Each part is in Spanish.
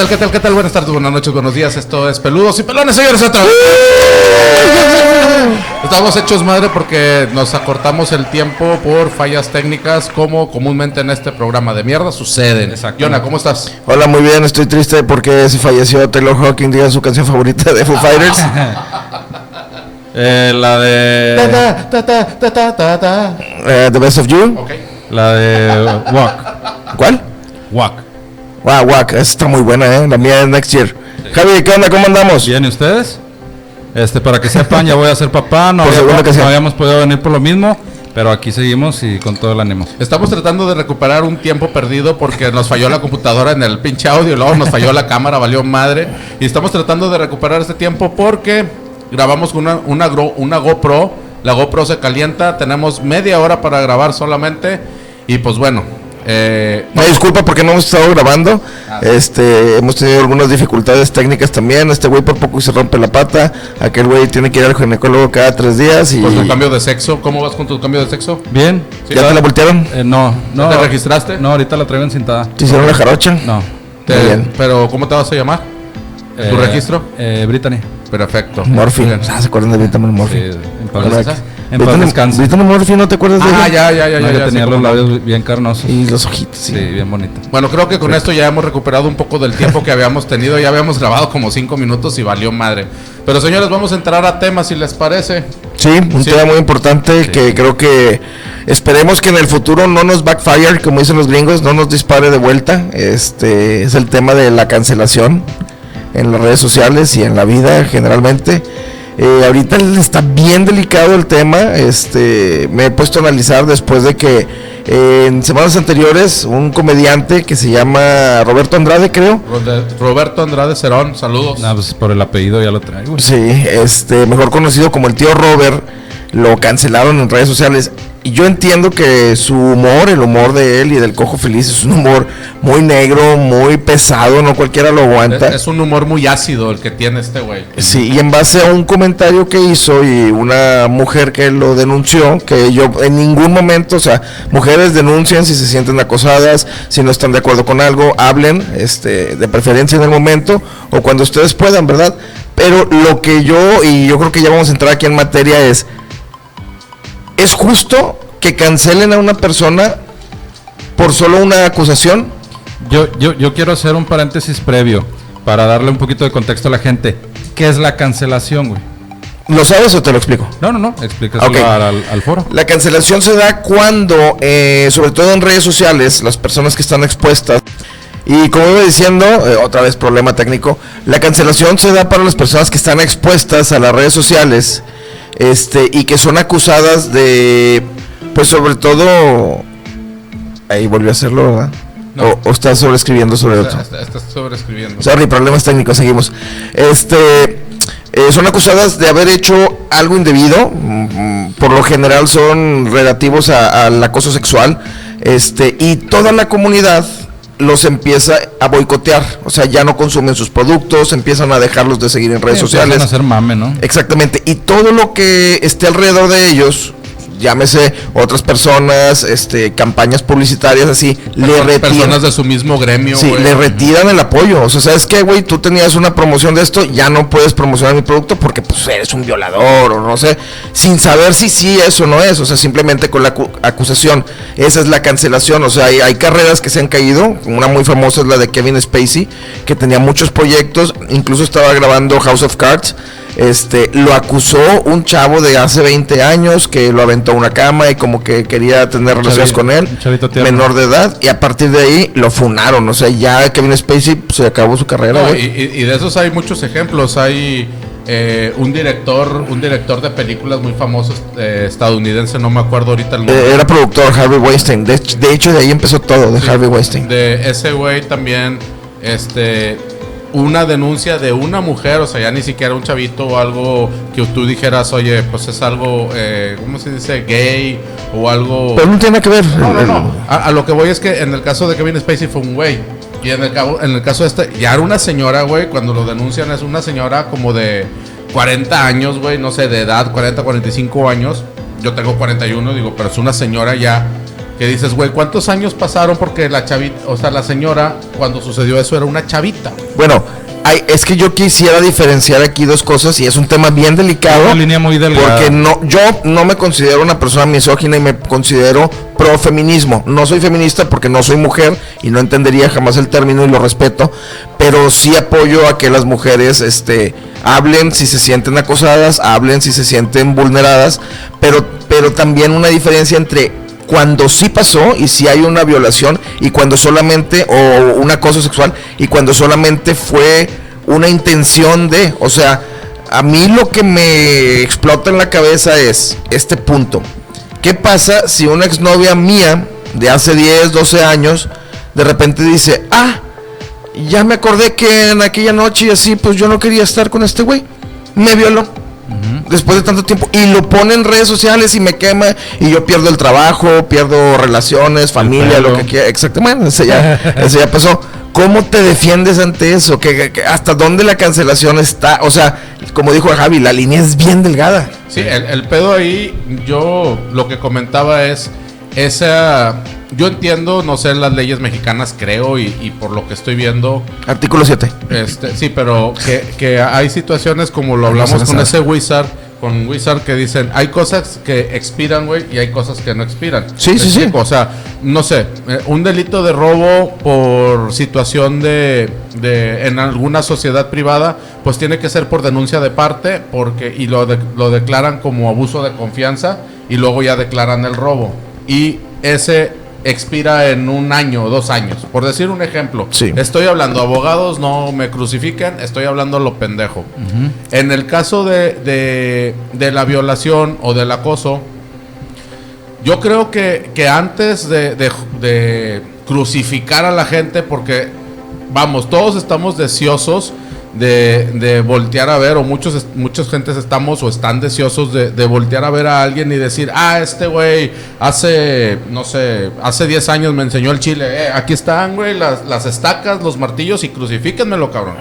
tal, qué tal, qué tal? Buenas tardes, buenas noches, buenos días. Esto es Peludos y Pelones, señores. Otra vez. Estamos hechos madre porque nos acortamos el tiempo por fallas técnicas, como comúnmente en este programa de mierda suceden. Exacto. Yona, ¿cómo estás? Hola, muy bien, estoy triste porque se falleció Taylor Hawking, diga su canción favorita de Foo Fighters. Eh, la de. Ta, ta, ta, ta, ta, ta. Eh, The Best of You. La de. Walk. ¿Cuál? Walk. Wow, wow, esa está muy buena, ¿eh? La mía es Next Year. Javi, ¿qué onda? ¿Cómo andamos? Bien, ¿y ustedes? Este, para que sepan, ya voy a ser papá. No, Por había- ocasión. no habíamos podido venir por lo mismo. Pero aquí seguimos y con todo el ánimo. Estamos tratando de recuperar un tiempo perdido porque nos falló la computadora en el pinche audio, luego nos falló la cámara, valió madre. Y estamos tratando de recuperar este tiempo porque grabamos con una, una, una GoPro, la GoPro se calienta, tenemos media hora para grabar solamente. Y pues bueno, eh, Me disculpa porque no hemos estado grabando. Este, hemos tenido algunas dificultades técnicas también. Este güey por poco se rompe la pata. Aquel güey tiene que ir al ginecólogo cada tres días y por tu cambio de sexo, ¿cómo vas con tu cambio de sexo? Bien. ¿Ya te la voltearon? Eh, no, no. ¿Ya te registraste? No, ahorita la traigo encintada. ¿Te hicieron la jarocha? No. Te- Muy bien. pero ¿cómo te vas a llamar? ¿Tu registro? Eh, Brittany. Perfecto. Morphy. Ah, ¿se acuerdan de Sí, Morphy? en En paz descanse. Vitamin Morphy, ¿no te acuerdas de Ah, ella? ya, ya, ya, No, ya. tenía los no. labios bien carnosos. Y los ojitos, Sí, sí. bien bonito. Bueno, creo que con esto ya hemos recuperado un poco del tiempo que habíamos tenido. Ya habíamos grabado como cinco minutos y valió madre. Pero señores, vamos a entrar a temas si les parece. Sí, un Sí. tema muy importante que creo que esperemos que en el futuro no nos backfire, como dicen los gringos, no nos dispare de vuelta. Este es el tema de la cancelación en las redes sociales y en la vida generalmente. Eh, ahorita está bien delicado el tema. Este, me he puesto a analizar después de que eh, en semanas anteriores un comediante que se llama Roberto Andrade, creo, Ro- Roberto Andrade Cerón, saludos. Ah, pues por el apellido ya lo traigo. Sí, este, mejor conocido como el tío Robert, lo cancelaron en redes sociales. Y yo entiendo que su humor, el humor de él y del cojo feliz, es un humor muy negro, muy pesado, no cualquiera lo aguanta. Es, es un humor muy ácido el que tiene este güey. Sí, y en base a un comentario que hizo y una mujer que lo denunció, que yo en ningún momento, o sea, mujeres denuncian si se sienten acosadas, si no están de acuerdo con algo, hablen, este, de preferencia en el momento o cuando ustedes puedan, ¿verdad? Pero lo que yo, y yo creo que ya vamos a entrar aquí en materia, es, ¿es justo que cancelen a una persona por solo una acusación? Yo, yo, yo quiero hacer un paréntesis previo para darle un poquito de contexto a la gente. ¿Qué es la cancelación, güey? ¿Lo sabes o te lo explico? No, no, no. Explícaselo Ok. al, al- al foro. La cancelación se da cuando, eh, sobre todo en redes sociales, las personas que están expuestas, y como iba diciendo, eh, otra vez problema técnico, la cancelación se da para las personas que están expuestas a las redes sociales este, y que son acusadas de, pues sobre todo, ahí volvió a hacerlo, ¿verdad? No. O, o está sobreescribiendo sobre otro. Está- está- sobreescribiendo. Sorry, problemas técnicos, seguimos. Este, eh, son acusadas de haber hecho algo indebido, mm, por lo general son relativos a- al acoso sexual, este, y toda la comunidad los empieza a boicotear, o sea, ya no consumen sus productos, empiezan a dejarlos de seguir en redes Sí, sociales. a hacer mame, ¿no? Exactamente, y todo lo que esté alrededor de ellos, llámese otras personas, este, campañas publicitarias así, le retiran. Personas de su mismo gremio, Sí, le retiran el apoyo. O sea, ¿sabes qué, güey? Tú tenías una promoción de esto, ya no puedes promocionar mi producto porque pues eres un violador o no sé, sin saber si sí es o no es. O sea, simplemente con la acu- acusación. Esa es la cancelación. O sea, hay, hay carreras que se han caído. Una muy famosa es la de Kevin Spacey, que tenía muchos proyectos, incluso estaba grabando House of Cards. Este, lo acusó un chavo de hace 20 años que lo aventó a una cama y como que quería tener relaciones con él, menor de edad, y a partir de ahí lo funaron. O sea, ya Kevin Spacey pues, se acabó su carrera, No, güey. y, de esos hay muchos ejemplos. Hay eh, un director, un director de películas muy famoso eh, estadounidense, no me acuerdo ahorita el nombre. Eh, era productor Harvey Weinstein. De, hecho- de hecho, de ahí empezó todo, de Sí, Harvey Weinstein. De ese güey también, este, una denuncia de una mujer, o sea, ya ni siquiera un chavito o algo que tú dijeras, oye, pues es algo, eh, ¿cómo se dice? Gay o algo... Pero no tiene nada que ver. No, no, no. A, a lo que voy es que en el caso de Kevin Spacey fue un güey. Y en el, cabo- en el caso de este, ya era una señora, güey, cuando lo denuncian es una señora como de 40 años, güey, no sé, de edad, 40, 45 años. Yo tengo 41, digo, pero es una señora ya Que dices, güey, ¿cuántos años pasaron? Porque la chavita, o sea, la señora, cuando sucedió eso, era una chavita. Bueno, hay- es que yo quisiera diferenciar aquí dos cosas y es un tema bien delicado. Una línea muy delgada. Porque no, yo no me considero una persona misógina y me considero pro feminismo. No soy feminista porque no soy mujer y no entendería jamás el término y lo respeto. Pero sí apoyo a que las mujeres este, hablen si se sienten acosadas, hablen si se sienten vulneradas. Pero, pero también una diferencia entre cuando sí pasó y si hay una violación y cuando solamente o un acoso sexual y cuando solamente fue una intención de, o sea, a mí lo que me explota en la cabeza es este punto. ¿Qué pasa si una exnovia mía de hace 10, 12 años de repente dice, "Ah, ya me acordé que en aquella noche y así pues yo no quería estar con este güey. Me violó." Después de tanto tiempo y lo pone en redes sociales y me quema y yo pierdo el trabajo, pierdo relaciones, familia, lo que quiera. Exactamente, ese ya, ese ya pasó. ¿Cómo te defiendes ante eso? ¿Que, que- que ¿Hasta dónde la cancelación está? O sea, como dijo Javi, la línea es bien delgada. Sí, el, el pedo ahí, yo lo que comentaba es esa. Yo entiendo, no sé, las leyes mexicanas, creo, y, y por lo que estoy viendo, Artículo 7. este, sí, pero que, que hay situaciones como lo hablamos con ese Wizard, con Wizard que dicen, hay cosas que expiran, güey, y hay cosas que no expiran. Sí, ¿Me sí, sí. explico? O sea, no sé, eh, un delito de robo por situación de, de en alguna sociedad privada, pues tiene que ser por denuncia de parte, porque y lo, de- lo declaran como abuso de confianza y luego ya declaran el robo. Y ese expira en un año o dos años. Por decir un ejemplo, Sí. estoy hablando, abogados no me crucifiquen, estoy hablando lo pendejo. En el caso de, de, de la violación o del acoso, yo creo que, que antes de, de- de crucificar a la gente, porque vamos, todos estamos deseosos de, de voltear a ver, o muchos, muchas gentes estamos o están deseosos de, de voltear a ver a alguien y decir, ah, este güey hace, no sé, hace 10 años me enseñó el chile, eh, aquí están, güey, las, las estacas, los martillos y crucifíquenmelo, cabrón.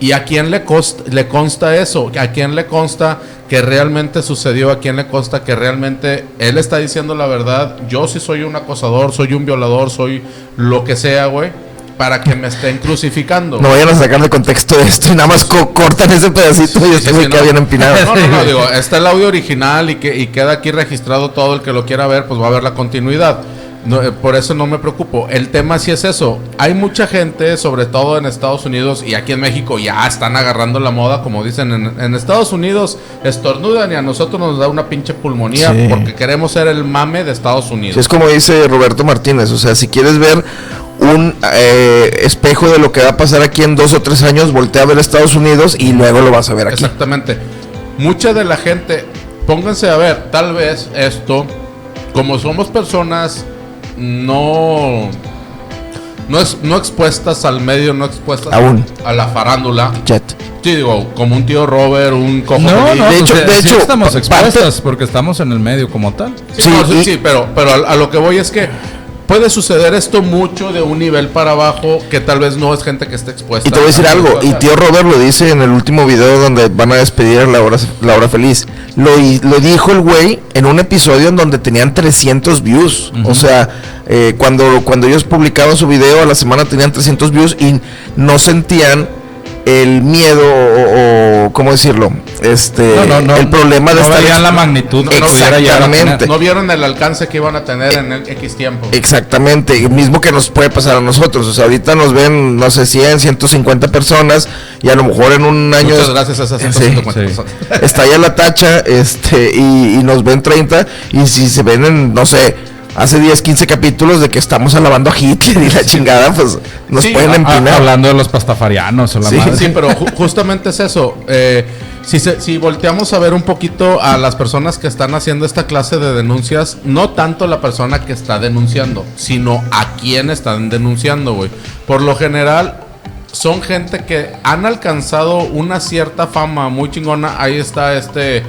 ¿Y a quién le, le consta eso? ¿A quién le consta que realmente sucedió? ¿A quién le consta que realmente él está diciendo la verdad? Yo sí soy un acosador, soy un violador, soy lo que sea, güey, para que me estén crucificando. No vayan a sacar de contexto esto y nada más co- cortan ese pedacito y Sí, este sí, güey no. bien empinado. No, no, no, digo, está el audio original y, que, y queda aquí registrado todo el que lo quiera ver, pues va a ver la continuidad. No, eh, por eso no me preocupo. El tema sí es eso. Hay mucha gente, sobre todo en Estados Unidos y aquí en México, ya están agarrando la moda, como dicen en, en Estados Unidos, estornudan y a nosotros nos da una pinche pulmonía Sí. porque queremos ser el mame de Estados Unidos. Sí, es como dice Roberto Martínez, o sea, si quieres ver un eh, espejo de lo que va a pasar aquí en dos o tres años, voltea a ver Estados Unidos y luego lo vas a ver aquí. Exactamente. Mucha de la gente, pónganse a ver, tal vez esto, como somos personas no, no, es, no expuestas al medio, no expuestas Aún. a la farándula. Jet. Sí, digo, como un tío Robert, un cojo No, no, De de hecho- hecho, de hecho, estamos expuestas porque estamos en el medio como tal. Sí, Sí, no, sí, y- sí, pero, pero a, a lo que voy es que puede suceder esto mucho de un nivel para abajo que tal vez no es gente que esté expuesta. Y te voy a decir algo, y tío Robert lo dice en el último video donde van a despedir a la hora, la hora feliz. Lo, lo dijo el güey en un episodio en donde tenían 300 views. O sea, eh, cuando, cuando ellos publicaban su video a la semana tenían 300 views y no sentían el miedo o, o- ¿cómo decirlo? Este, el problema de no estar veían la magnitud exactamente. No vieron el alcance que iban a tener en el X tiempo. Exactamente, mismo que nos puede pasar a nosotros. O sea, ahorita nos ven, no sé, 100, 150 personas y a lo mejor en un año Muchas gracias a esas Sí, 150 sí. personas. estalla la tacha este y, y nos ven 30 y si se ven en, no sé, hace 10, 15 capítulos de que estamos alabando a Hitler y la chingada, pues nos Sí, pueden a- a- empinar. Hablando de los pastafarianos o la Sí, madre. Sí, pero ju- justamente es eso. Eh, si, se- si volteamos a ver un poquito a las personas que están haciendo esta clase de denuncias, no tanto la persona que está denunciando, sino a quién están denunciando, güey. Por lo general, son gente que han alcanzado una cierta fama muy chingona. Ahí está este.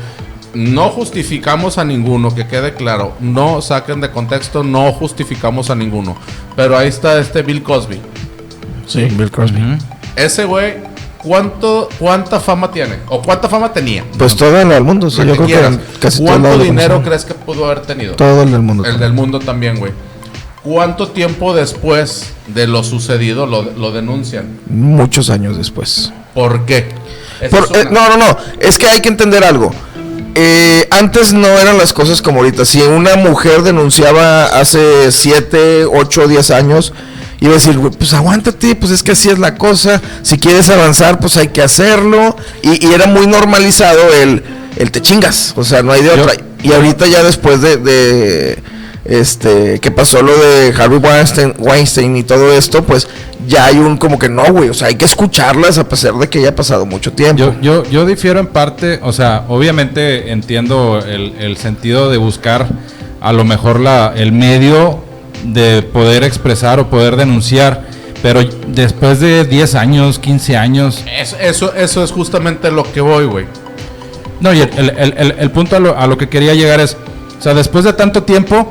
No justificamos a ninguno, que quede claro. No saquen de contexto, no justificamos a ninguno. Pero ahí está este Bill Cosby. Sí, Bill Crosby. Ujú. Ese güey, ¿cuánto, ¿cuánta fama tiene? ¿O cuánta fama tenía? Pues todo el del mundo, Lo yo que creo quieras. que casi todo ¿Cuánto lo dinero crees que pudo haber tenido? Todo el del mundo. El del mundo también, güey. ¿cuánto tiempo después de lo sucedido lo, lo denuncian? Muchos años después. ¿Por qué? Por- eh, no, no, no. Es que hay que entender algo. Eh, antes no eran las cosas como ahorita. Si una mujer denunciaba hace 7, 8, 10 años, iba a decir, "Güey, pues aguántate, pues es que así es la cosa. Si quieres avanzar, pues hay que hacerlo. Y, y era muy normalizado el, el te chingas. O sea, no hay de Yo- otra. Y ahorita ya después de, de, este que pasó lo de Harvey Weinstein, Weinstein y todo esto, pues ya hay un como que no, güey. O sea, hay que escucharlas a pesar de que haya pasado mucho tiempo. Yo, yo, yo difiero en parte, o sea, obviamente entiendo el, el sentido de buscar a lo mejor la, el medio de poder expresar o poder denunciar, pero después de 10 años, 15 años, Eso, eso, eso es justamente lo que voy, güey. no, y el, el- el- el- el punto a lo, a lo que quería llegar es, o sea, después de tanto tiempo,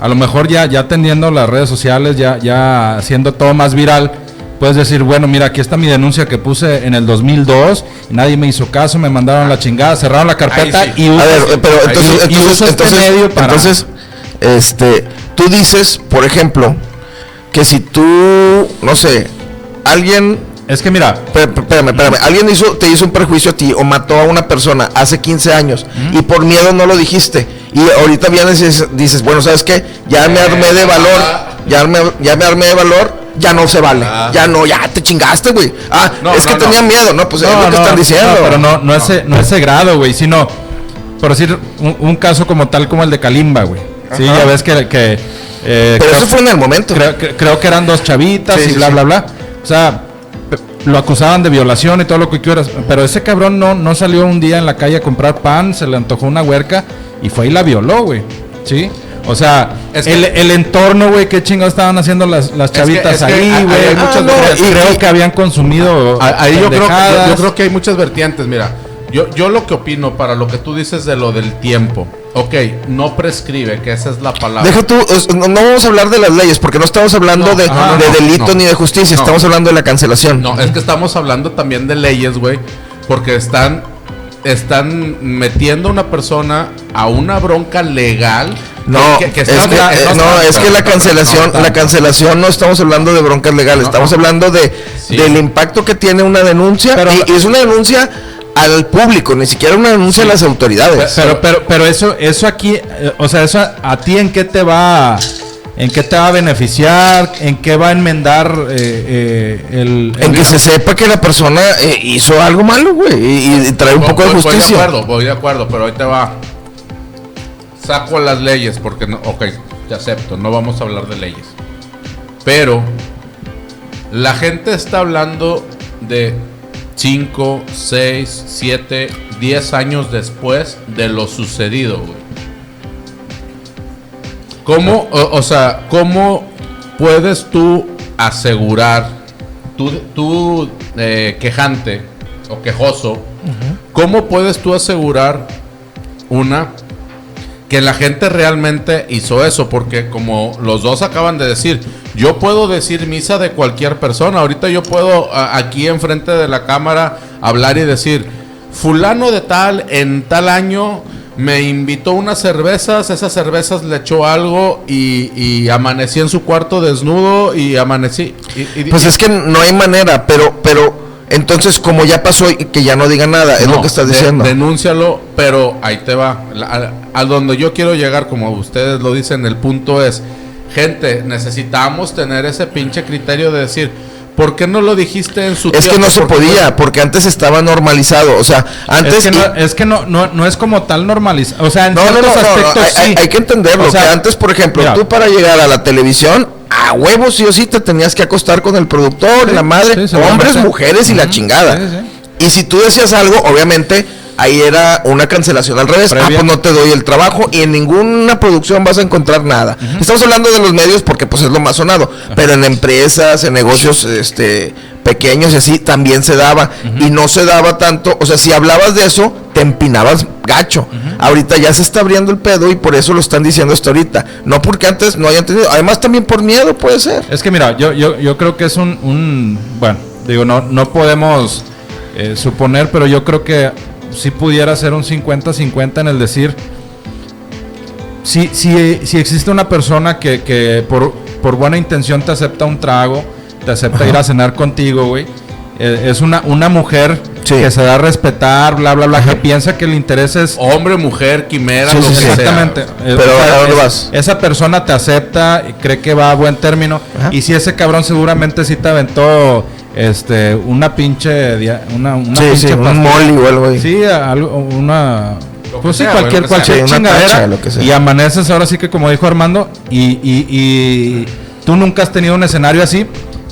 a lo mejor ya, ya atendiendo las redes sociales, ya, ya haciendo todo más viral, puedes decir, bueno, mira, aquí está mi denuncia que puse en el 2002, y nadie me hizo caso, me mandaron la chingada, cerraron la carpeta sí. y A usas- ver, eh, pero ahí entonces, y entonces, este entonces, medio para- entonces, este, tú dices, por ejemplo, que si tú, no sé, alguien, es que mira, espérame, espérame, espérame, alguien hizo, te hizo un perjuicio a ti o mató a una persona hace 15 años y por miedo no lo dijiste y ahorita vienes y dices, bueno, ¿sabes qué? Ya me armé de valor, ya me, ya me armé de valor, ya no se vale, Ah. ya no, ya te chingaste, güey. Ah, No, es que no, tenía miedo, no, pues es lo que están diciendo. no, pero no, no, Ese, no ese grado, güey, sino, por decir, un, un caso como tal como el de Kalimba, güey. Sí, ya ves que... que eh, Pero creo- eso fue en el momento. creo, que- creo que eran dos chavitas Sí, y sí, bla, sí. bla, bla. O sea, lo acusaban de violación y todo lo que quieras. Pero ese cabrón no, no salió un día en la calle a comprar pan, se le antojó una huerca y fue y la violó, güey. ¿Sí? O sea, Es que- el, el entorno, güey, qué chingados estaban haciendo las, las chavitas es que ahí, güey. muchas no, vertientes. y creo Y- que habían consumido. Ah, Ahí yo creo, que, yo, yo creo que hay muchas vertientes. Mira, yo, yo lo que opino para lo que tú dices de lo del tiempo. Ok, no prescribe, que esa es la palabra. Deja tú, no, no vamos a hablar de las leyes, porque no estamos hablando No, de, ajá, de no, delito no. ni de justicia, No. estamos hablando de la cancelación. No, es que estamos hablando también de leyes, güey. Porque están, están metiendo a una persona a una bronca legal. No, que- que es que, eh, no, es que la cancelación, la cancelación no estamos hablando de broncas legales, No, estamos no. hablando de Sí. del impacto que tiene una denuncia Pero- y, y es una denuncia al público, ni siquiera una denuncia a las autoridades. Pero, pero, pero eso, eso aquí, eh, o sea, eso a, a ti en qué te va, en qué te va a beneficiar, en qué va a enmendar eh, eh, el, en que se sepa que la persona eh, hizo algo malo, güey, y, y trae un Voy- poco de voy- Voy de justicia. acuerdo, voy de acuerdo, pero ahí te va. Saco las leyes porque no, ok, te acepto, no vamos a hablar de leyes. Pero la gente está hablando de 5, 6, 7, 10 años después de lo sucedido, güey. ¿Cómo, o, o sea, cómo puedes tú asegurar, tú, tú eh, quejante o quejoso, cómo puedes tú asegurar una que la gente realmente hizo eso? Porque como los dos acaban de decir, yo puedo decir misa de cualquier persona. Ahorita yo puedo a- aquí enfrente de la cámara hablar y decir, fulano de tal en tal año me invitó unas cervezas, esas cervezas le echó algo y, amanecí en su cuarto desnudo y amanecí. y- Pues es que no hay manera, pero, pero entonces como ya pasó y que ya no diga nada, es No, lo que estás diciendo. denúncialo, pero ahí te va. A, a donde yo quiero llegar, como ustedes lo dicen, el punto es, gente, necesitamos tener ese pinche criterio de decir, ¿por qué no lo dijiste en su Es que no se ¿Por qué podía, porque antes estaba normalizado. O sea, antes. es que, no, es que no, no, no es como tal normalizado. O sea, en no, ciertos no, no, aspectos hay, hay- sí. hay que entenderlo. O sea, que antes, por ejemplo, mira. tú para llegar a la televisión, a huevos sí o sí te tenías que acostar con el productor, Sí, la madre, sí, hombres, mujeres y la chingada. sí. Y si tú decías algo, obviamente. Ahí era una cancelación al revés. Ah, pues no te doy el trabajo y en ninguna producción vas a encontrar nada. Estamos hablando de los medios porque pues es lo más sonado. Pero en empresas, en negocios este pequeños y así también se daba. Y no se daba tanto. O sea, si hablabas de eso, te empinabas gacho. Ahorita ya se está abriendo el pedo y por eso lo están diciendo hasta ahorita. No porque antes no hayan tenido. Además también por miedo puede ser. Es que mira, yo, yo, yo creo que es un, un bueno, digo, no, no podemos eh, suponer, pero yo creo que sí pudiera ser un 50-50 en el decir, si, si, si existe una persona que, que por por buena intención te acepta un trago, te acepta ir a cenar contigo, güey. Eh, es una, una mujer Sí. que se da a respetar, bla, bla, bla, que piensa que el interés es... Hombre, mujer, quimera, Sí, lo sí, que sí. sea. Exactamente. Pero, o sea, ¿a dónde vas? Esa persona te acepta y cree que va a buen término. Ajá. Y si ese cabrón seguramente sí te aventó este, una pinche... dia- Una, una Sí, pinche sí, un molly o algo ahí. Sí, algo, una... Pues sí, sea, cualquier, güey, lo que sea. cualquier una chingadera. tacha, lo que sea. Y amaneces ahora sí que como dijo Armando, y, y, y tú nunca has tenido un escenario así,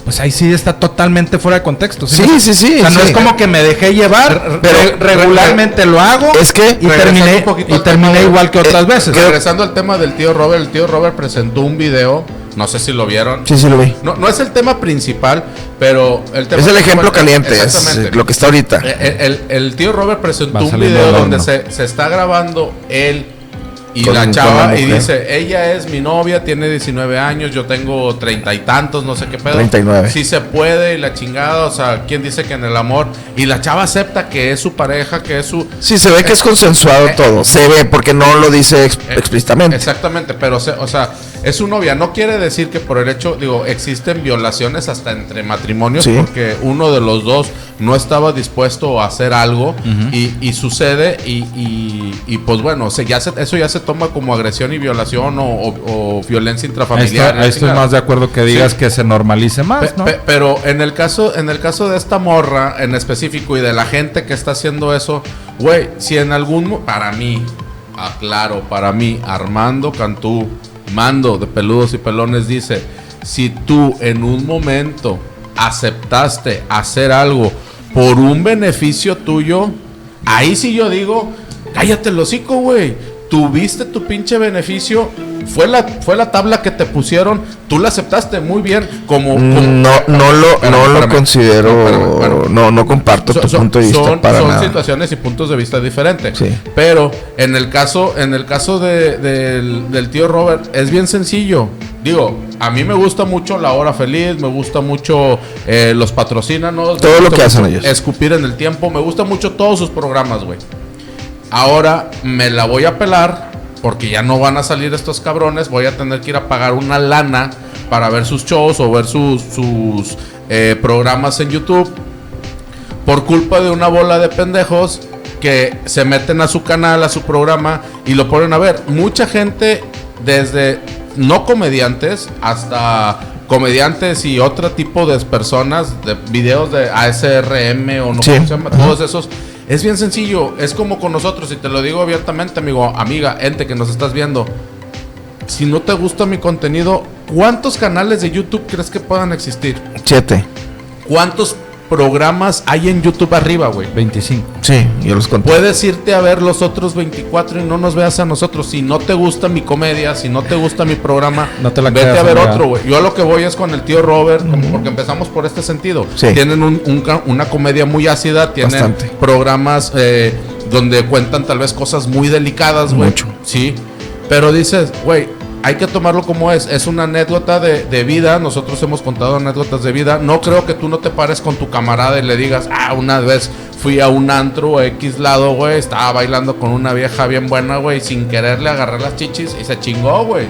pues ahí sí está totalmente fuera de contexto. Sí, sí, sí, O sea, no sí. es como que me dejé llevar, Pero- re- regularmente lo hago. Es que- y terminé, un poquito y terminé igual que otras eh, veces. Regresando al tema del tío Robert, el tío Robert presentó un video, no sé si lo vieron. Sí, sí lo vi. No, no es el tema principal, pero el tema Es el ejemplo caliente, es Exactamente. lo que está ahorita. Eh, El, el- el tío Robert presentó Va un video donde se, se está grabando él y Con- la chava y dice, ella es mi novia, tiene 19 años, yo tengo treinta y tantos, no sé qué pedo. 39. Sí se puede y la chingada, o sea, ¿quién dice que en el amor? Y la chava acepta que es su pareja, que es su... Sí, se ve que es consensuado eh, todo. Se ve porque no lo dice ex- Eh, explícitamente. Exactamente, pero se- o sea, es su novia. No quiere decir que por el hecho, digo, existen violaciones hasta entre matrimonios Sí. porque uno de los dos no estaba dispuesto a hacer algo y, y sucede y, y- y, pues bueno, se, ya se- eso ya se toma como agresión y violación o, o- o violencia intrafamiliar. ahí estoy chingada. más de acuerdo que digas Sí. que se normalice más, Pe- ¿no? pe- pero en el caso en el caso de esta morra en específico y de la gente que está haciendo eso, güey, si en algún para mí, aclaro, para mí Armando Cantú, mando de peludos y pelones dice, si tú en un momento aceptaste hacer algo por un beneficio tuyo, ahí sí yo digo, cállate el hocico, güey. Tuviste tu pinche beneficio. Fue la, fue la tabla que te pusieron. Tú la aceptaste muy bien. Como. como- No, no lo, Espérame, no lo espérame. considero. No, espérame. No, no comparto Son- tu son- punto de vista son- para son nada. situaciones y puntos de vista diferentes. Sí. Pero en el caso, en el caso de- del, del tío Robert, es bien sencillo. Digo, a mí me gusta mucho la hora feliz, me gusta mucho eh, los patrocínanos. Todo lo que hacen ellos. Escupir en el tiempo, me gusta mucho todos sus programas, güey. Ahora me la voy a pelar porque ya no van a salir estos cabrones. Voy a tener que ir a pagar una lana para ver sus shows o ver sus, sus eh, programas en YouTube por culpa de una bola de pendejos que se meten a su canal, a su programa y lo ponen a ver. Mucha gente, desde no comediantes hasta comediantes y otro tipo de personas, de videos de ASRM o no Sí, cómo se llama, todos esos. Es bien sencillo, es como con nosotros, y te lo digo abiertamente, amigo, amiga, ente que nos estás viendo. Si no te gusta mi contenido, ¿cuántos canales de YouTube crees que puedan existir? Siete. ¿Cuántos programas hay en YouTube arriba, güey? 25. Sí, yo los conté. Puedes irte a ver los otros 24 y no nos veas a nosotros. Si no te gusta mi comedia, si no te gusta mi programa, No te la vete a ver otro, güey. Yo a lo que voy es con el tío Robert, como- porque empezamos por este sentido. Sí. Tienen un- un ca- una comedia muy ácida, tienen Bastante. programas eh, donde cuentan tal vez cosas muy delicadas, güey. Mucho. Sí. Pero dices, güey, hay que tomarlo como es. Es una anécdota de, de vida. Nosotros hemos contado anécdotas de vida. No creo que tú no te pares con tu camarada y le digas, ah, una vez fui a un antro a X lado, güey. Estaba bailando con una vieja bien buena, güey. Sin querer le agarré las chichis y se chingó, güey.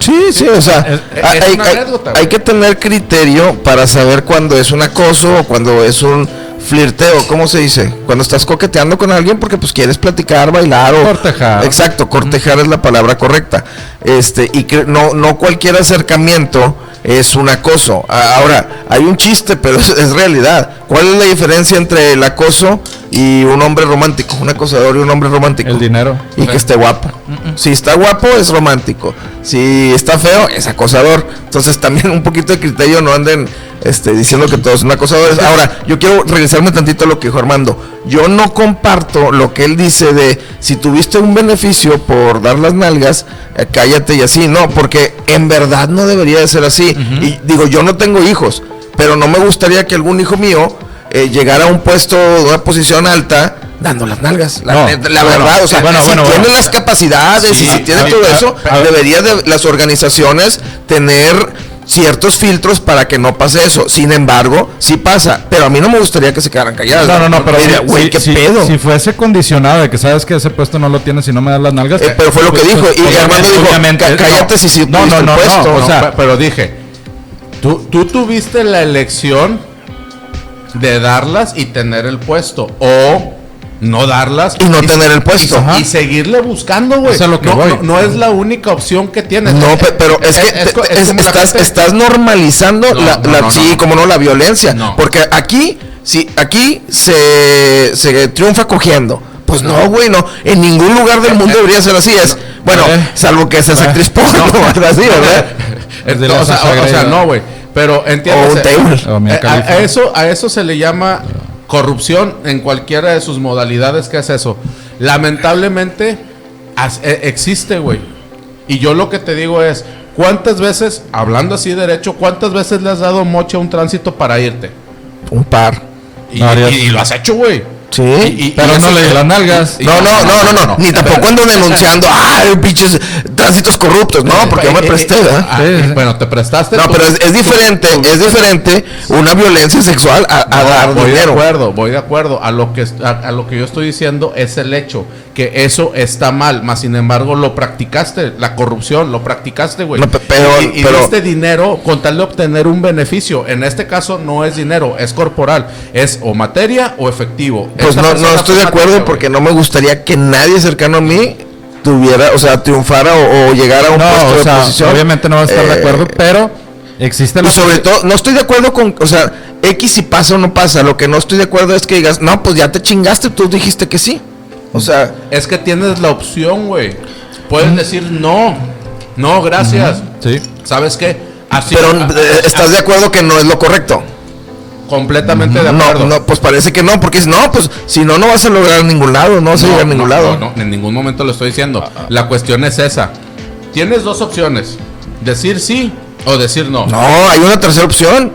Sí, sí, o sea, Es- hay, es hay- anécdota, hay que tener criterio para saber cuándo es un acoso o cuando es un flirteo, ¿cómo se dice? Cuando estás coqueteando con alguien porque pues quieres platicar, bailar o Cortejar. Exacto, cortejar es la palabra correcta. Este, y que no no cualquier acercamiento es un acoso. Ahora, hay un chiste, pero es, es realidad. ¿Cuál es la diferencia entre el acoso y un hombre romántico? Un acosador y un hombre romántico. El dinero. Y que esté guapo. Si está guapo es romántico. Si está feo es acosador. Entonces también un poquito de criterio no anden este, diciendo que todos son acosadores. Ahora, yo quiero regresarme tantito a lo que dijo Armando. Yo no comparto lo que él dice de si tuviste un beneficio por dar las nalgas, eh, cállate y así. No, porque en verdad no debería de ser así. Y digo, yo no tengo hijos, pero no me gustaría que algún hijo mío eh, llegara a un puesto, una posición alta, dando las nalgas. La, No, neta- la bueno, verdad, o sea, bueno, si bueno, tiene bueno. las capacidades Sí, y si tiene a- todo a- eso, a- debería de las organizaciones tener ciertos filtros para que no pase eso. Sin embargo, sí pasa. Pero a mí no me gustaría que se quedaran calladas. No, no, no, pero Diría, si- güey, si- qué si- pedo. Si fuese condicionado de que sabes que ese puesto no lo tienes si no me das las nalgas. Eh, pero fue lo que pues, dijo, y obviamente- Armando dijo, obviamente, "Cá- cállate no. si sí No, no, no, puesto". no, o sea, pe- pero dije, tú, tú tuviste la elección de darlas y tener el puesto o no darlas Y no tener el puesto. y, seguirle buscando, güey. Lo que no, voy. no, no es la única opción que tienes. No, pe- pero es que es te- estás, gente- estás normalizando No, la, no, la- no, sí, no. como no, la violencia. No. Porque aquí, sí, aquí se, se triunfa cogiendo. Pues no, güey, no. En ningún lugar del mundo debería ser así. Es, bueno, Eh. salvo que seas actriz porno o así, ¿verdad? Es- de o, sea, o- o no, güey. Pero entiendes. O un table. O Mia a, eso, a eso se le llama corrupción en cualquiera de sus modalidades. ¿Qué es eso? Lamentablemente as- e- existe, güey. Y yo lo que te digo es, ¿cuántas veces, hablando así derecho, cuántas veces le has dado moche a un tránsito para irte? Un par. Y, No, harías- y- y lo has hecho, güey. Sí. Y- Pero y no le las nalgas. No, no, no, no, no, Ni tampoco ando denunciando, ay, pinches tránsitos corruptos. No, porque yo me Eh, eh, presté, eh, ¿verdad? ah, Sí. Bueno, te prestaste. No, tú- pero es, diferente, tú- es diferente una violencia sexual a, a No, dar voy de acuerdo, voy de acuerdo. A lo que a, a lo que yo estoy diciendo es el hecho que eso está mal, más sin embargo lo practicaste, la corrupción, lo practicaste, güey. No, pe- pero- y, y pero- diste dinero con tal de obtener un beneficio. En este caso no es dinero, es corporal, es o materia o efectivo. Pues Esta no, no estoy de acuerdo materia, porque güey. no me gustaría que nadie cercano a mí tuviera, o sea, triunfara o, o llegara a un puesto No, de o sea, posición. obviamente no va a estar de Eh, acuerdo, pero existe Y la sobre todo, no estoy de acuerdo con, o sea, X si pasa o no pasa. Lo que no estoy de acuerdo es que digas, no, pues ya te chingaste, tú dijiste que sí. O sea, Es que tienes la opción, güey. Puedes decir no, no, gracias. Sí. ¿Sabes qué? Así, pero a- eh, estás de acuerdo que no es lo correcto. completamente de acuerdo. no, pues parece que no, porque no, pues si no, no vas a lograr ningún lado, no vas a llegar a ningún no, lado. no, no, en ningún momento lo estoy diciendo. La cuestión es esa. Tienes dos opciones. Decir sí o decir no. No, hay una tercera opción.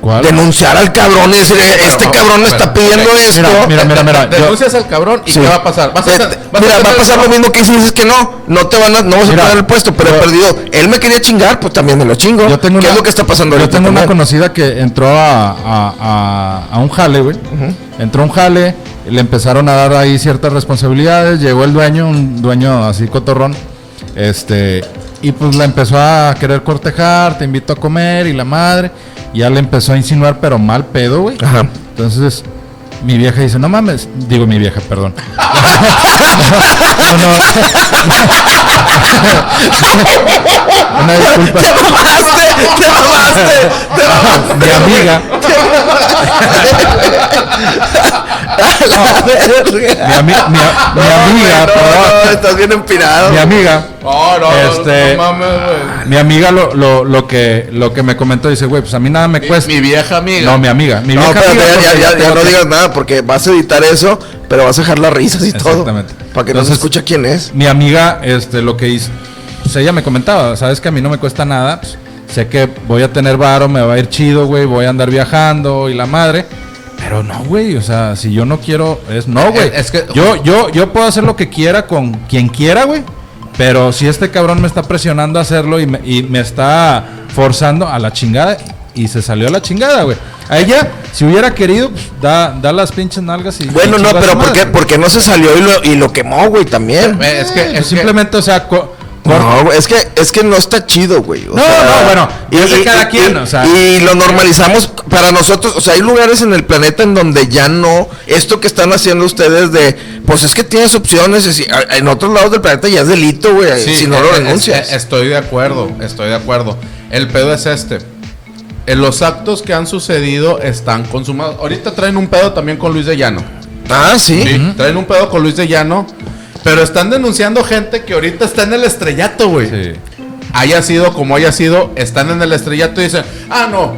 ¿Cuál? Denunciar al cabrón y decir, este no, cabrón me pero, está pidiendo esto. Mira, mira, mira, mira. yo- Denuncias al cabrón y Sí. ¿qué va a pasar? Vas a, vas a mira, va a pasar lo mismo que si dices que no, no te van a, no vas a Mira, pagar el puesto, pero he yo- perdido. Él me quería chingar, pues también me lo chingo. Yo tengo ¿Qué una- es lo que está pasando Yo tengo una conocida que entró a, a, a- a un jale, güey. Entró a un jale, le empezaron a dar ahí ciertas responsabilidades, llegó el dueño, un dueño así cotorrón, este, y pues la empezó a querer cortejar, te invito a comer y la madre, ya le empezó a insinuar, pero mal pedo, güey. Ajá. Entonces, mi vieja dice, no mames, digo mi vieja, perdón. no, no. Una disculpa. ¡Te mamaste! ¡Te mamaste! ¡Te mamaste! Mi amiga. Mi, ami- mi, a- mi No, amiga, güey, no, perdón, no, estás bien empinado. mi amiga, No, no, Este- no mames, güey. mi amiga lo, lo, lo que lo que me comentó dice, güey, pues a mí nada me cuesta. mi vieja amiga. No, mi amiga, mi No, vieja amiga, ya, no digas nada porque vas a editar eso, pero vas a dejar las risas y todo. Exactamente. Para que no se Entonces- escuche quién es. Mi amiga, este, lo que hizo, pues ella me comentaba, sabes que a mí no me cuesta nada, pues, sé que voy a tener varo, me va a ir chido, güey, voy a andar viajando y la madre. Pero no, güey, o sea, si yo no quiero, es no, güey. Es- es que- yo, yo, yo puedo hacer lo que quiera con quien quiera, güey. Pero si este cabrón me está presionando a hacerlo y me, y me está forzando a la chingada, y se salió a la chingada, güey. A ella, si hubiera querido, pues, da, da las pinches nalgas y. Bueno, no, pero ¿por qué, por qué no se salió y lo, y lo quemó, güey, también? Eh, Es que, Pues es que- simplemente, o sea, co- cor- No, güey, es que, es que no está chido, güey. o No, no, bueno, es de cada quien, o sea. Y lo normalizamos para nosotros, o sea, hay lugares en el planeta en donde ya no, esto que están haciendo ustedes de, pues es que tienes opciones, en otros lados del planeta ya es delito, güey, Sí, si no lo denuncias. estoy de acuerdo, estoy de acuerdo. El pedo es este. Eh, Los actos que han sucedido están consumados. Ahorita traen un pedo también con Luis de Llano. ah, sí. Sí, traen un pedo con Luis de Llano. Pero están denunciando gente que ahorita está en el estrellato, güey. Sí. Haya sido como haya sido, están en el estrellato y dicen, ah, no.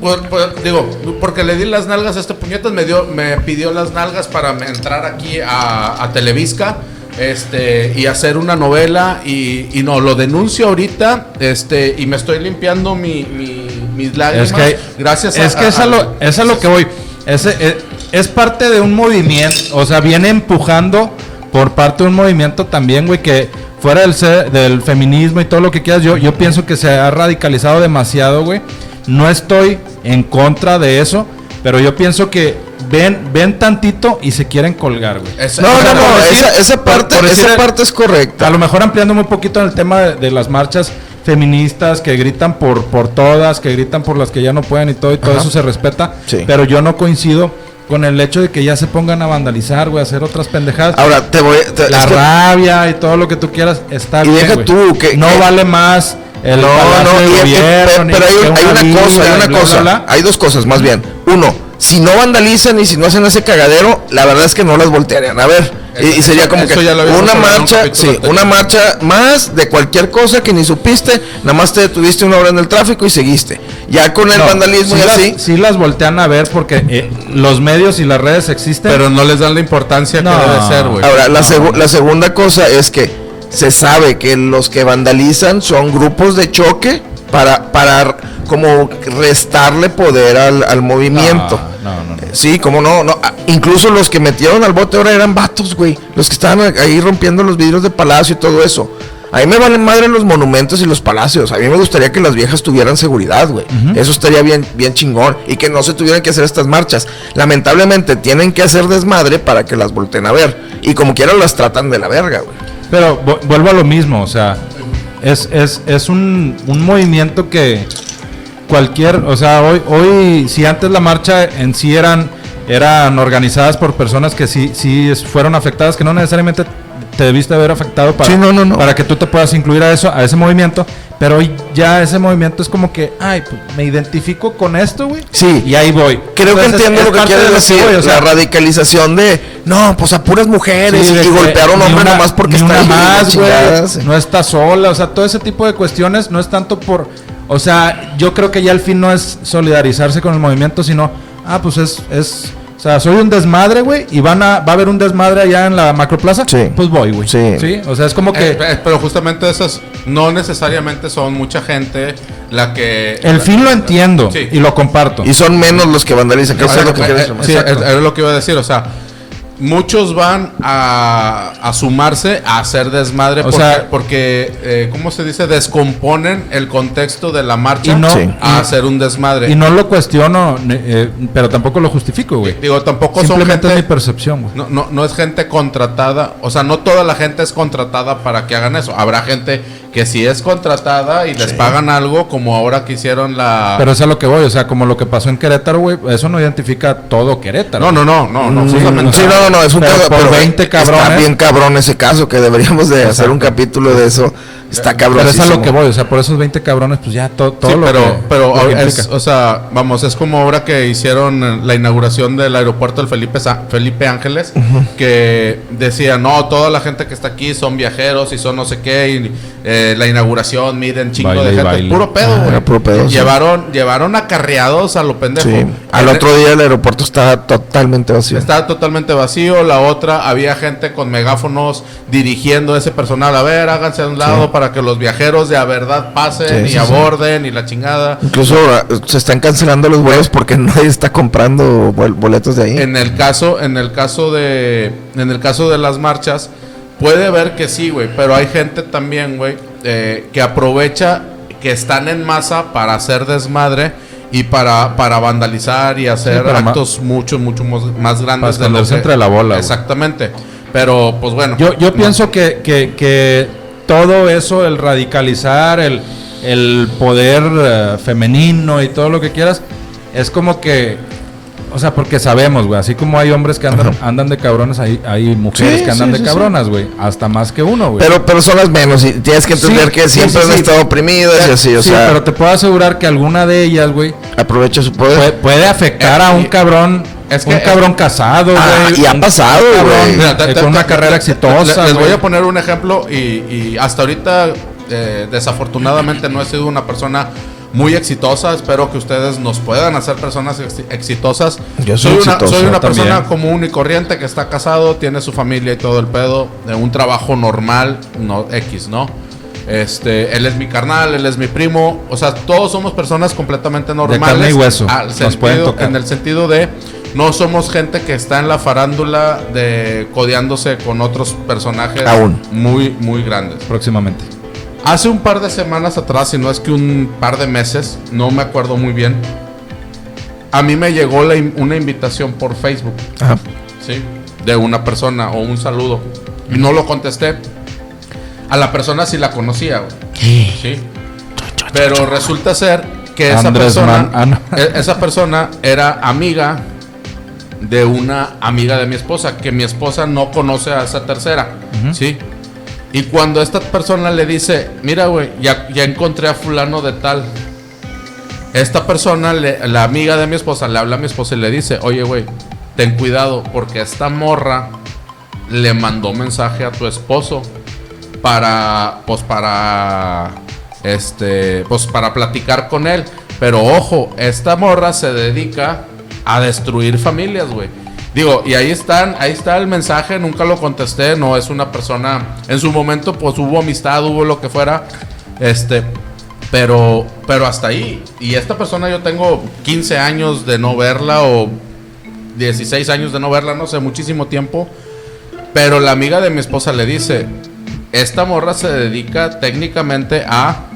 Pues, pues, digo, porque le di las nalgas a este puñetas, me dio, me pidió las nalgas para entrar aquí a, a Televisca. Este, y hacer una novela y, y no, lo denuncio ahorita, este, y me estoy limpiando mi, mi- mis lágrimas. Es que, gracias es que es a lo, es a lo que voy. Ese, es, es parte de un movimiento, o sea, viene empujando por parte de un movimiento también, güey, que fuera del, se- del feminismo y todo lo que quieras, yo, yo pienso que se ha radicalizado demasiado, güey. No estoy en contra de eso, pero yo pienso que ven, ven tantito y se quieren colgar, güey. No, no, no, decir- esa, parte, por decir- esa parte es correcta. A lo mejor ampliando muy poquito en el tema de, de las marchas feministas que gritan por, por todas, que gritan por las que ya no pueden y todo, y todo Ajá. eso se respeta. Sí. Pero yo no coincido con el hecho de que ya se pongan a vandalizar, güey, a hacer otras pendejadas. Ahora, te voy te- la que- rabia y todo lo que tú quieras está Y bien. deja güey. tú, que- no que- vale más el no, no, y- y- gobierno, pero hay, hay una cosa, hay una bla, cosa, bla, bla. hay dos cosas más bien. Uno, si no vandalizan y si no hacen ese cagadero, la verdad es que no las voltearían a ver. Y, sería como que una un marcha, sí, anterior. una marcha más de cualquier cosa que ni supiste, nada más te detuviste una hora en el tráfico y seguiste. Ya con el No, vandalismo sí y las- así. sí las voltean a ver porque eh, los medios y las redes existen. Pero no les dan la importancia No. que debe ser, güey. Ahora, la, No. segu- la segunda cosa es que se sabe que los que vandalizan son grupos de choque para, para como restarle poder al, al movimiento. No, no, no. Sí, como no, no. ah, Incluso los que metieron al bote ahora eran vatos, güey. Los que estaban ahí rompiendo los vidrios de palacio y todo eso. A mí me valen madre los monumentos y los palacios. A mí me gustaría que las viejas tuvieran seguridad, güey. Eso estaría bien, bien chingón. Y que no se tuvieran que hacer estas marchas. Lamentablemente tienen que hacer desmadre para que las volteen a ver. Y como quiera las tratan de la verga, güey. Pero vu- vuelvo a lo mismo, o sea, es, es, es un, un movimiento que cualquier, o sea, hoy, hoy, si antes la marcha en sí eran, eran organizadas por personas que sí, sí fueron afectadas, que no necesariamente te debiste haber afectado para, Sí, no, no, no. para que tú te puedas incluir a eso, a ese movimiento, pero hoy ya ese movimiento es como que, ay, pues, me identifico con esto, güey. Sí. Y ahí voy. Creo que entiendo es lo que quieres de decir. voy, o sea, la radicalización de, no, pues a puras mujeres Sí, y, que golpear a un hombre una- nomás porque está ahí, más, güey. No está sola, o sea, todo ese tipo de cuestiones no es tanto por, o sea, yo creo que ya al fin no es solidarizarse con el movimiento, sino, ah, pues es, es, sea, soy un desmadre, güey, y van a, va a haber un desmadre allá en la macroplaza, Sí. pues voy, güey. Sí. o sea, es como que Eh, eh, pero justamente esas no necesariamente son mucha gente la que... el fin lo entiendo Sí. y lo comparto. Y son menos los que vandalizan. que eso es lo que quieres remar. sí, Exacto. es, es lo que iba a decir, o sea, muchos van a, a sumarse a hacer desmadre O porque, sea- porque eh, ¿cómo se dice? Descomponen el contexto de la marcha Y no- Sí. a hacer un desmadre. Y no lo cuestiono, eh, pero tampoco lo justifico, güey. Digo, tampoco son Simplemente es mi gente... percepción, güey. No, no, no es gente contratada, o sea, no toda la gente es contratada para que hagan eso. Habrá gente que sí es contratada y les pagan algo, como ahora que hicieron la... Pero eso es a lo que voy, o sea, como lo que pasó en Querétaro, güey, eso no identifica todo Querétaro. no, no, no, no, no, Mm, justamente- Sí, no, no, no, es un Pero caso. por pero 20 Está cabrones. bien cabrón ese caso, que deberíamos de hacer un capítulo de eso. Está cabrón. Pero es a lo que voy, o sea, por esos 20 cabrones, pues ya to- todo Sí, lo pero, que- pero lo que es- implica. o sea, vamos, es como ahora que hicieron la inauguración del aeropuerto del Felipe, Sa- Felipe Ángeles, que decía, no, toda la gente que está aquí son viajeros y son no sé qué, y eh, la inauguración miden chingo Baile de gente. baile. Puro pedo, Ah, güey. era puro pedo, sí. llevaron, llevaron acarreados a lo pendejo. Sí. Al otro día el aeropuerto estaba totalmente vacío. Estaba totalmente vacío. La otra, había gente con megáfonos dirigiendo a ese personal. A ver, háganse a un lado para que los viajeros de a verdad pasen Sí, y sí, sí. aborden y la chingada. Incluso ah, se están cancelando los vuelos porque nadie está comprando bol- boletos de ahí. En el caso, en el caso de, en el caso de las marchas, puede ver que sí, güey, pero hay gente también, güey, eh, que aprovecha que están en masa para hacer desmadre y para, para vandalizar y hacer ma- actos mucho, mucho más, grandes Para esconderse entre la bola. Exactamente. Pero, pues bueno. Yo, yo no. pienso que, que, que todo eso, el radicalizar, el, el poder eh, femenino y todo lo que quieras, es como que, o sea, porque sabemos, güey, así como hay hombres que andan, andan de cabrones, hay, hay mujeres Sí, que andan sí, de sí, cabronas, güey, hasta más que uno, güey. Pero, pero son las menos y tienes que entender Sí, que siempre sí, han sí. estado oprimidas y así, o sí, sea, pero te puedo asegurar que alguna de ellas, güey, aprovecha su poder. puede, puede afectar a un Eh, cabrón, es que- un cabrón casado, Ah, güey. y ha pasado, un cabrón, güey. Eh, con una carrera exitosa. Les voy a poner un ejemplo y, y hasta ahorita eh, desafortunadamente no he sido una persona muy exitosa. Espero que ustedes nos puedan hacer personas ex- exitosas. Yo soy una, soy una también. persona común y corriente que está casado, tiene su familia y todo el pedo, de un trabajo normal, no X, ¿no? Este, él es mi carnal, él es mi primo, o sea, todos somos personas completamente normales. carne y hueso, al nos sentido- pueden tocar. en el sentido de No somos gente que está en la farándula de codeándose con otros personajes Aún. muy, muy grandes. Próximamente. Hace un par de semanas atrás, si no es que un par de meses, no me acuerdo muy bien, a mí me llegó la una invitación por Facebook, Ajá. ¿sí? De una persona o un saludo. Y no lo contesté. A la persona sí la conocía, güey. ¿sí? Pero resulta ser que esa Andrés persona, Man- ah, no. e- esa persona era amiga de una amiga de mi esposa, que mi esposa no conoce a esa tercera, ¿sí? Y cuando esta persona le dice, mira, güey, ya, encontré a fulano de tal. Esta persona, la amiga de mi esposa, le habla a mi esposa y le dice, oye, güey, ten cuidado porque esta morra le mandó mensaje a tu esposo para, pues para, este, pues para platicar con él. Pero ojo, esta morra se dedica a destruir familias, güey. Digo, y ahí están, ahí está el mensaje, nunca lo contesté, no es una persona, en su momento pues hubo amistad, hubo lo que fuera, este, pero, pero hasta ahí. Y esta persona yo tengo 15 años de no verla o 16 años de no verla, no sé, muchísimo tiempo. Pero la amiga de mi esposa le dice, esta morra se dedica técnicamente a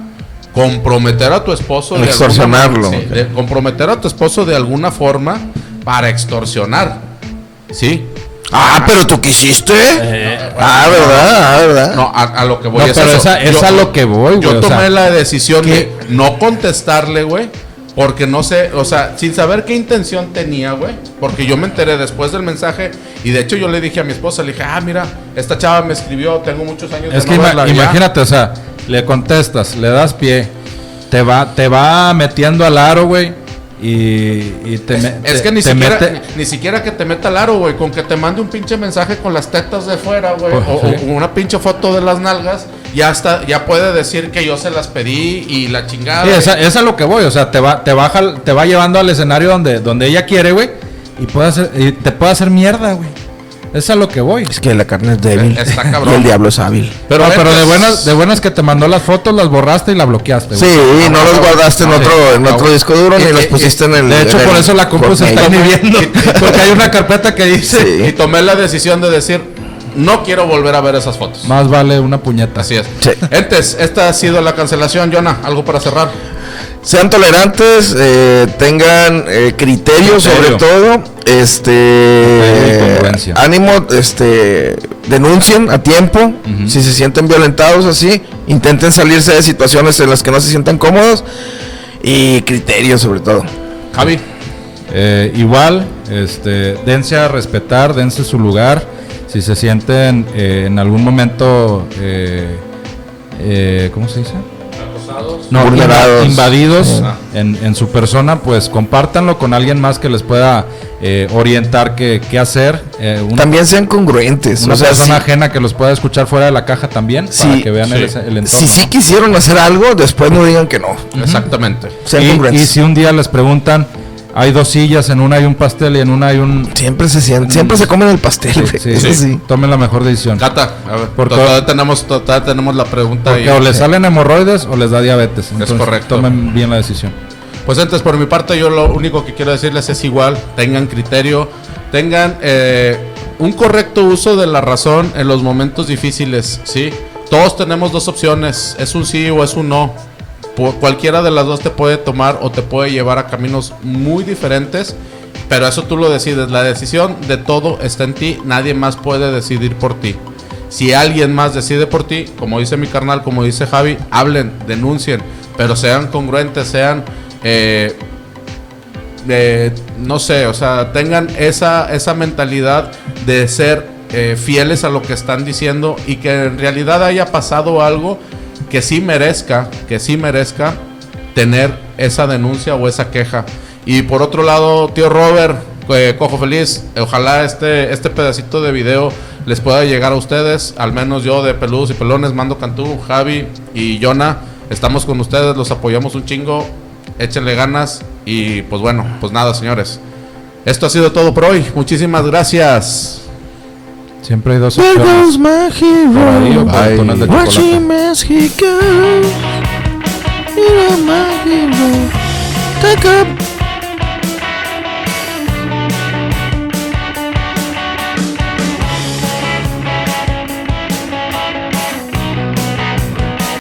comprometer a tu esposo de alguna Extorsionarlo. manera, sí, de comprometer a tu esposo de alguna forma para extorsionar. ¿Sí? Ah, pero tú quisiste. ah, ¿verdad? Ah, ¿verdad? No, a, a lo que voy No, es pero eso. esa- es a lo que voy, güey, Yo o tomé sea, la decisión ¿qué? de no contestarle, güey. Porque no sé, o sea, sin saber qué intención tenía, güey. Porque yo me enteré después del mensaje. Y de hecho yo le dije a mi esposa, le dije, ah, mira, esta chava me escribió, tengo muchos años Es de que no ima- verla, ya". imagínate, o sea, le contestas, le das pie, te va, te va metiendo al aro, güey, y, y te, me- Es que ni siquiera, mete- ni siquiera que te meta al aro, güey. Con que te mande un pinche mensaje con las tetas de fuera, güey. Pues, o, sí. o una pinche foto de las nalgas. Ya está, ya puede decir que yo se las pedí y la chingada. Sí, esa- es lo que voy, o sea, te va, te baja, te va llevando al escenario donde, donde ella quiere, güey, y puede hacer, y te puede hacer mierda, güey. Es a lo que voy. Es que la carne es débil. Está cabrón. Y el diablo es hábil. Pero, Pero pero de entonces- buenas, de buenas que te mandó las fotos, las borraste y la bloqueaste, Sí, güey. no los guardaste en Ah, otro, en Ah, otro disco duro y- ni los y- pusiste en el. De hecho, por eso la compu se está inhibiendo. Porque hay una carpeta que dice, Sí. Y tomé la decisión de decir, no quiero volver a ver esas fotos. más vale una puñeta. Así es. Sí. Entes, esta ha sido la cancelación, Jonah. ¿Algo para cerrar? Sean tolerantes, eh, tengan eh, criterio, sobre todo. Este congruencia. ánimo, este denuncien a tiempo. Si se sienten violentados así, intenten salirse de situaciones en las que no se sientan cómodos. Y criterio sobre todo. Javi. Eh, igual, este, dense a respetar, dense su lugar. Si se sienten eh, en algún momento, eh, eh, ¿cómo se dice? No, Vulnerados. inva- invadidos en, en su persona, pues compártanlo con alguien más que les pueda eh, orientar qué, qué hacer. eh, una También sean congruentes. una o sea, persona ajena que los pueda escuchar fuera de la caja también, Sí, para que vean el, sí. el entorno. si sí quisieron hacer algo, después no digan que no. Exactamente. Sean y, y congruentes. si un día les preguntan, hay dos sillas, en una hay un pastel y en una hay un... Siempre se sienten, siempre se comen el pastel. Sí, güey. sí, sí. sí. Tomen la mejor decisión. Cata, a ver, Porque- todavía tenemos, todavía tenemos la pregunta. Porque o les salen hemorroides o les da diabetes. Entonces, correcto. Tomen bien la decisión. Pues antes, por mi parte, yo lo único que quiero decirles es igual, tengan criterio, tengan eh, un correcto uso de la razón en los momentos difíciles, ¿sí? Todos tenemos dos opciones, es un sí o es un no. Cualquiera de las dos te puede tomar o te puede llevar a caminos muy diferentes, pero eso tú lo decides. La decisión de todo está en ti, nadie más puede decidir por ti. Si alguien más decide por ti, como dice mi carnal, como dice Javi, hablen, denuncien, pero sean congruentes, sean, eh, de- no sé, o sea, tengan esa, esa mentalidad de ser eh, fieles a lo que están diciendo y que en realidad haya pasado algo que sí merezca, que sí merezca tener esa denuncia o esa queja. Y por otro lado, tío Robert, eh, cojo feliz, ojalá este, este pedacito de video les pueda llegar a ustedes, al menos yo de Peludos y Pelones, Mando Cantú, Javi y Jonah, estamos con ustedes, los apoyamos un chingo, échenle ganas y pues bueno, pues nada señores. Esto ha sido todo por hoy, muchísimas gracias. Siempre hay dos opciones. my hero. Por ahí o por. You're my hero. Take up